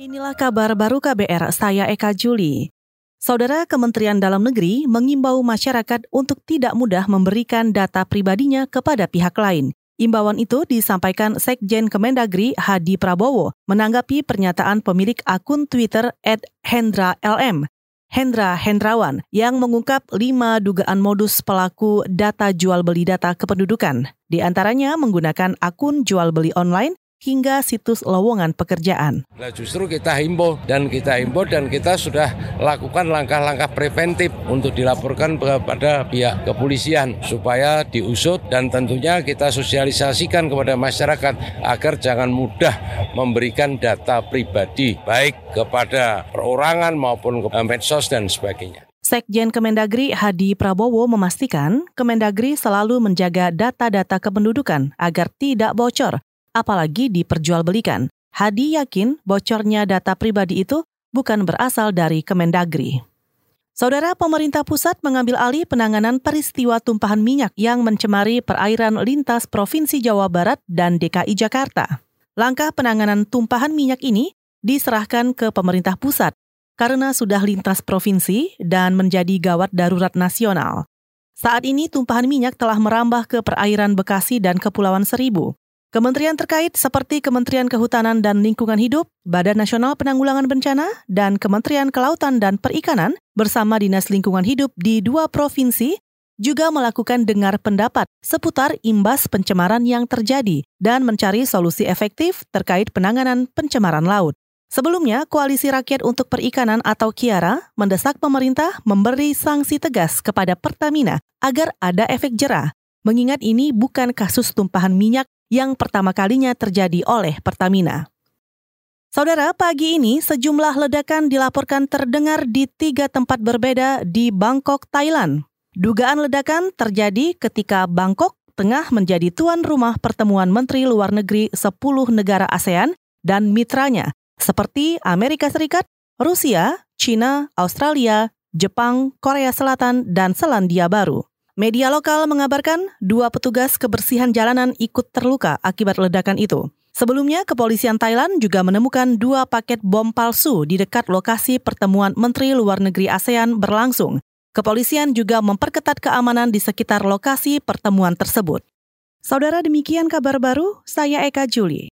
Inilah kabar baru KBR, saya Eka Juli. Saudara Kementerian Dalam Negeri mengimbau masyarakat untuk tidak mudah memberikan data pribadinya kepada pihak lain. Imbauan itu disampaikan Sekjen Kemendagri Hadi Prabowo menanggapi pernyataan pemilik akun Twitter @hendra_lm Hendra Hendrawan yang mengungkap lima dugaan modus pelaku data jual beli data kependudukan. Di antaranya menggunakan akun jual beli online hingga situs lowongan pekerjaan. Nah, justru kita himbau dan kita himbau dan kita sudah lakukan langkah-langkah preventif untuk dilaporkan kepada pihak kepolisian supaya diusut dan tentunya kita sosialisasikan kepada masyarakat agar jangan mudah memberikan data pribadi baik kepada perorangan maupun ke medsos dan sebagainya. Sekjen Kemendagri Hadi Prabowo memastikan Kemendagri selalu menjaga data-data kependudukan agar tidak bocor apalagi diperjualbelikan. Hadi yakin bocornya data pribadi itu bukan berasal dari Kemendagri. Saudara pemerintah pusat mengambil alih penanganan peristiwa tumpahan minyak yang mencemari perairan lintas Provinsi Jawa Barat dan DKI Jakarta. Langkah penanganan tumpahan minyak ini diserahkan ke pemerintah pusat karena sudah lintas provinsi dan menjadi gawat darurat nasional. Saat ini tumpahan minyak telah merambah ke perairan Bekasi dan Kepulauan Seribu. Kementerian terkait seperti Kementerian Kehutanan dan Lingkungan Hidup, Badan Nasional Penanggulangan Bencana, dan Kementerian Kelautan dan Perikanan bersama Dinas Lingkungan Hidup di dua provinsi juga melakukan dengar pendapat seputar imbas pencemaran yang terjadi dan mencari solusi efektif terkait penanganan pencemaran laut. Sebelumnya, Koalisi Rakyat untuk Perikanan atau Kiara mendesak pemerintah memberi sanksi tegas kepada Pertamina agar ada efek jerah. Mengingat ini bukan kasus tumpahan minyak yang pertama kalinya terjadi oleh Pertamina. Saudara, pagi ini sejumlah ledakan dilaporkan terdengar di tiga tempat berbeda di Bangkok, Thailand. Dugaan ledakan terjadi ketika Bangkok tengah menjadi tuan rumah pertemuan Menteri Luar Negeri 10 negara ASEAN dan mitranya, seperti Amerika Serikat, Rusia, China, Australia, Jepang, Korea Selatan, dan Selandia Baru. Media lokal mengabarkan dua petugas kebersihan jalanan ikut terluka akibat ledakan itu. Sebelumnya, kepolisian Thailand juga menemukan dua paket bom palsu di dekat lokasi pertemuan Menteri Luar Negeri ASEAN berlangsung. Kepolisian juga memperketat keamanan di sekitar lokasi pertemuan tersebut. Saudara demikian kabar baru, saya Eka Juli.